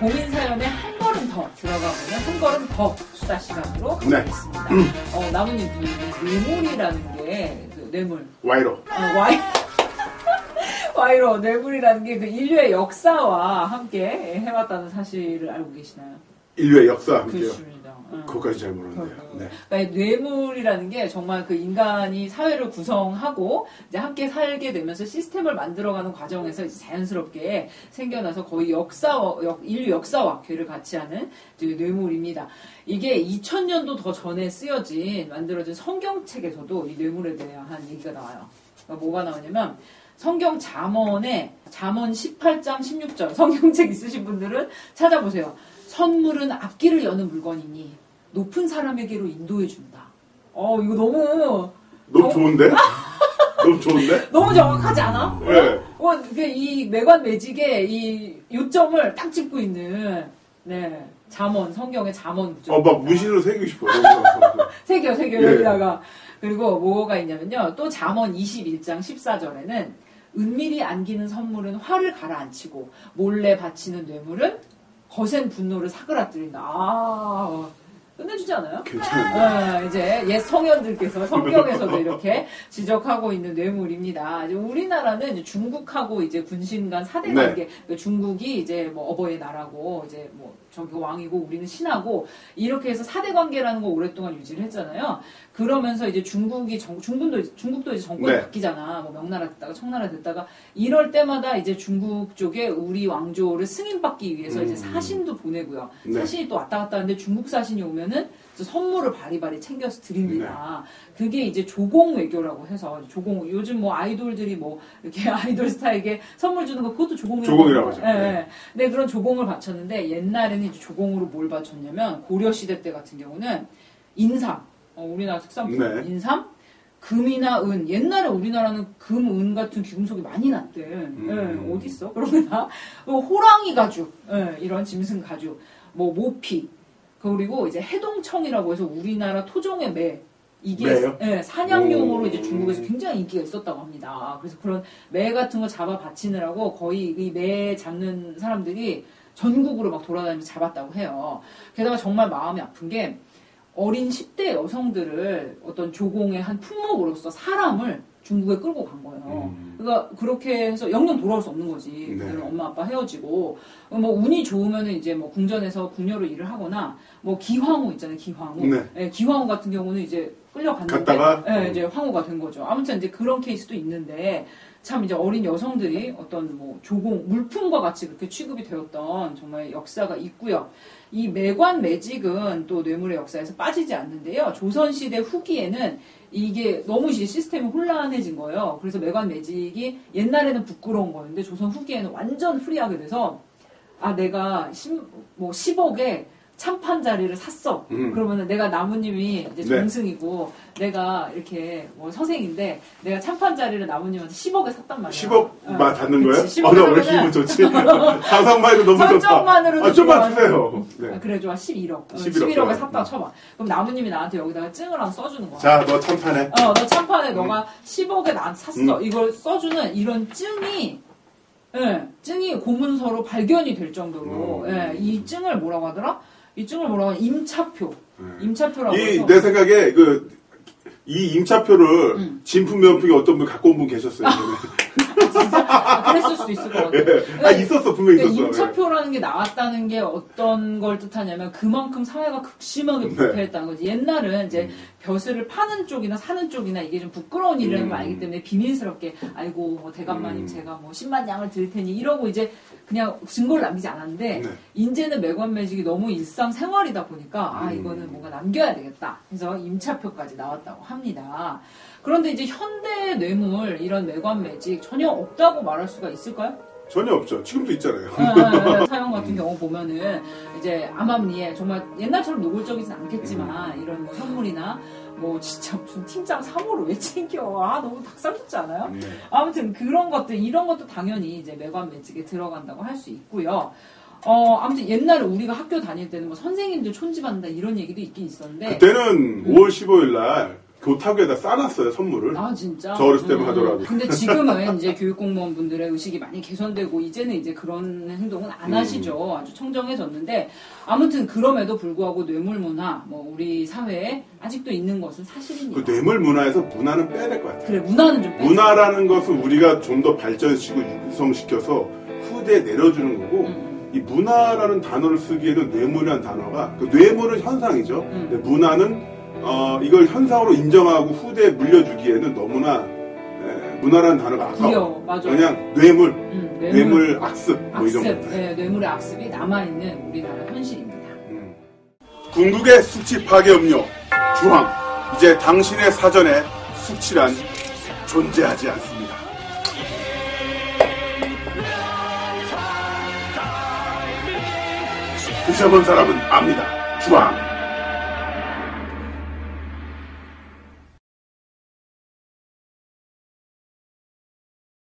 고민 사연에 한 걸음 더 들어가보면 한 걸음 더 수다 시간으로 네. 가겠습니다. 어, 나무님, 그 뇌물이라는 게, 그 뇌물. 와이로. 어, 와이, 와이로, 뇌물이라는 게 그 인류의 역사와 함께 해왔다는 사실을 알고 계시나요? 인류의 역사와 함께요. 그것까지 잘 모르는데요. 그렇군요. 네. 그러니까 뇌물이라는 게 정말 그 인간이 사회를 구성하고 이제 함께 살게 되면서 시스템을 만들어가는 과정에서 자연스럽게 생겨나서 거의 역사와 역- 인류 역사와 괴를 같이 하는 뇌물입니다. 이게 2000년도 더 전에 쓰여진 만들어진 성경책에서도 이 뇌물에 대한 얘기가 나와요. 그러니까 뭐가 나오냐면 성경 잠언에 잠언 18장 16절 성경책 있으신 분들은 찾아보세요. 선물은 앞길을 여는 물건이니 높은 사람에게로 인도해 준다. 어 이거 너무 너무 어? 좋은데? 너무 좋은데? 너무 정확하지 않아? 네. 어, 그이 매관 매직의 이 요점을 딱 짚고 있는 네 잠언 성경의 잠언 구절. 어, 막 문신으로 새기고 싶어. 너무 좋았어. 새겨 새겨 예. 여기다가 그리고 뭐가 있냐면요 또 잠언 21장 14절에는 은밀히 안기는 선물은 화를 가라앉히고 몰래 바치는 뇌물은 거센 분노를 사그라뜨린다 아 끝내주지 않아요? 어, 이제 옛 성현들께서 성경에서도 이렇게 지적하고 있는 뇌물입니다. 이제 우리나라는 이제 중국하고 이제 군신 간 사대 네. 관계, 그 중국이 이제 뭐 어버이 나라고 이제 뭐 저기가 왕이고 우리는 신하고 이렇게 해서 사대 관계라는 거 오랫동안 유지를 했잖아요. 그러면서 이제 중국이 정, 중국도 중국도 이제 정권이 네. 바뀌잖아. 뭐 명나라 됐다가 청나라 됐다가 이럴 때마다 이제 중국 쪽에 우리 왕조를 승인받기 위해서 이제 음. 사신도 보내고요. 네. 사신이 또 왔다 갔다 하는데 중국 사신이 오면은 이제 선물을 바리바리 챙겨서 드립니다. 네. 그게 이제 조공 외교라고 해서 조공 요즘 뭐 아이돌들이 뭐 이렇게 아이돌 스타에게 선물 주는 거 그것도 조공이라고 조공이라고 하죠. 네. 예. 근데 그런 조공을 바쳤는데 옛날에는 이제 조공으로 뭘 바쳤냐면 고려 시대 때 같은 경우는 인삼 어, 우리나라 특산품 네. 인삼 금이나 은 옛날에 우리나라는 금, 은 같은 귀금속이 많이 났대. 음. 예, 어디 있어? 그러나 호랑이 가죽, 예, 이런 짐승 가죽, 뭐 모피, 그리고 이제 해동청이라고 해서 우리나라 토종의 매. 이게? 예, 사냥용으로 오. 이제 중국에서 굉장히 인기가 있었다고 합니다. 그래서 그런 매 같은 거 잡아 바치느라고 거의 이 매 잡는 사람들이 전국으로 막 돌아다니면서 잡았다고 해요. 게다가 정말 마음이 아픈 게 어린 10대 여성들을 어떤 조공의 한 품목으로서 사람을 중국에 끌고 간 거예요. 음. 그러니까 그렇게 해서 영영 돌아올 수 없는 거지. 네. 엄마 아빠 헤어지고 뭐 운이 좋으면은 이제 뭐 궁전에서 궁녀로 일을 하거나 뭐 기황후 있잖아요. 기황후. 네. 예, 기황후 같은 경우는 이제 끌려갔는데 갔다가? 예, 음. 이제 황후가 된 거죠. 아무튼 이제 그런 케이스도 있는데 참 이제 어린 여성들이 어떤 뭐 조공 물품과 같이 그렇게 취급이 되었던 정말 역사가 있고요. 이 매관 매직은 또 뇌물의 역사에서 빠지지 않는데요. 조선 시대 후기에는 이게 너무 시스템이 혼란해진 거예요. 그래서 매관 매직 이 옛날에는 부끄러운 거였는데 조선 후기에는 완전 free하게 돼서 아 내가 10, 뭐 10억에 참판 자리를 샀어. 음. 그러면은 내가 남훈님이 이제 네. 정승이고 내가 이렇게 뭐 서생인데 내가 참판 자리를 나무님한테 10억에 샀단 말이야. 10억만 받는 거예요? 아, 나왜 10억 기분 좋지? 상상만 해도 너무 좋다. 설정만으로도 아, 좀만 주세요. 네. 아, 그래 좋아 11억. 어, 11억 11억에 좋아요. 샀다 쳐봐. 그럼 나무님이 나한테 여기다가 증을 하나 써주는 거야. 자, 너 참판해. 어, 너 참판에 너가 10억에 나 샀어. 음. 이걸 써주는 이런 증이, 예, 증이 고문서로 발견이 될 정도로, 음. 예, 이 증을 뭐라고 하더라? 이 증을 뭐라고 하냐? 임차표. 음. 임차표라고 이, 해서. 내 생각에, 그, 이 임차표를 음. 진품 명품이 어떤 분 갖고 온 분 계셨어요. 아, 그랬을 수도 있을 것 같아. 예. 아, 있었어. 분명히 그러니까 있었어. 임차표라는 게 나왔다는 게 어떤 걸 뜻하냐면 그만큼 사회가 극심하게 네. 부패했다는 거지. 옛날은 이제 음. 벼슬을 파는 쪽이나 사는 쪽이나 이게 좀 부끄러운 일이라는 걸 음. 알기 때문에 비밀스럽게 아이고 뭐 대감마님 음. 제가 뭐 10만 양을 드릴 테니 이러고 이제 그냥 증거를 남기지 않았는데 네. 이제는 매관 매직이 너무 일상 생활이다 보니까 아 음. 이거는 뭔가 남겨야 되겠다 해서 임차표까지 나왔다고 합니다. 그런데 이제 현대 뇌물 이런 매관 매직 전혀 없다고 말할 수가 있을까요? 전혀 없죠. 지금도 있잖아요. 네, 네, 사연 같은 경우 보면은 이제 암암리에 정말 옛날처럼 노골적이진 않겠지만 이런 뭐 선물이나 뭐 진짜 무슨 팀장 사모를 왜 챙겨 아 너무 닭살돋지 않아요? 네. 아무튼 그런 것들 이런 것도 당연히 이제 매관 매직에 들어간다고 할 수 있고요. 어 아무튼 옛날에 우리가 학교 다닐 때는 뭐 선생님들 촌집한다 이런 얘기도 있긴 있었는데 그때는 5월 15일 날 교탁에다 싸놨어요 선물을. 아 진짜. 저 어렸을 때만 하더라도. 근데 지금은 이제 교육공무원 분들의 의식이 많이 개선되고 이제는 이제 그런 행동은 안 음. 하시죠. 아주 청정해졌는데 아무튼 그럼에도 불구하고 뇌물 문화 뭐 우리 사회에 아직도 있는 것은 그 사실입니다. 뇌물 문화에서 문화는 빼야 될 것 같아요. 그래 문화는 좀 빼자. 문화라는 것은 우리가 좀 더 발전시키고 육성시켜서 후대에 내려주는 거고 음, 이 문화라는 단어를 쓰기에는 뇌물이라는 단어가 그 뇌물은 현상이죠. 음. 근데 문화는 어, 이걸 현상으로 인정하고 후대에 물려주기에는 너무나 에, 문화라는 단어가 아까워. 맞아. 그냥 뇌물, 음, 뇌물, 악습 뭐 악습, 이런 거. 네, 뇌물의 악습이 남아 있는 우리나라 현실입니다. 음. 궁극의 숙취 파괴 음료 주황 이제 당신의 사전에 숙취란 존재하지 않습니다. 드셔본 사람은 압니다. 주황.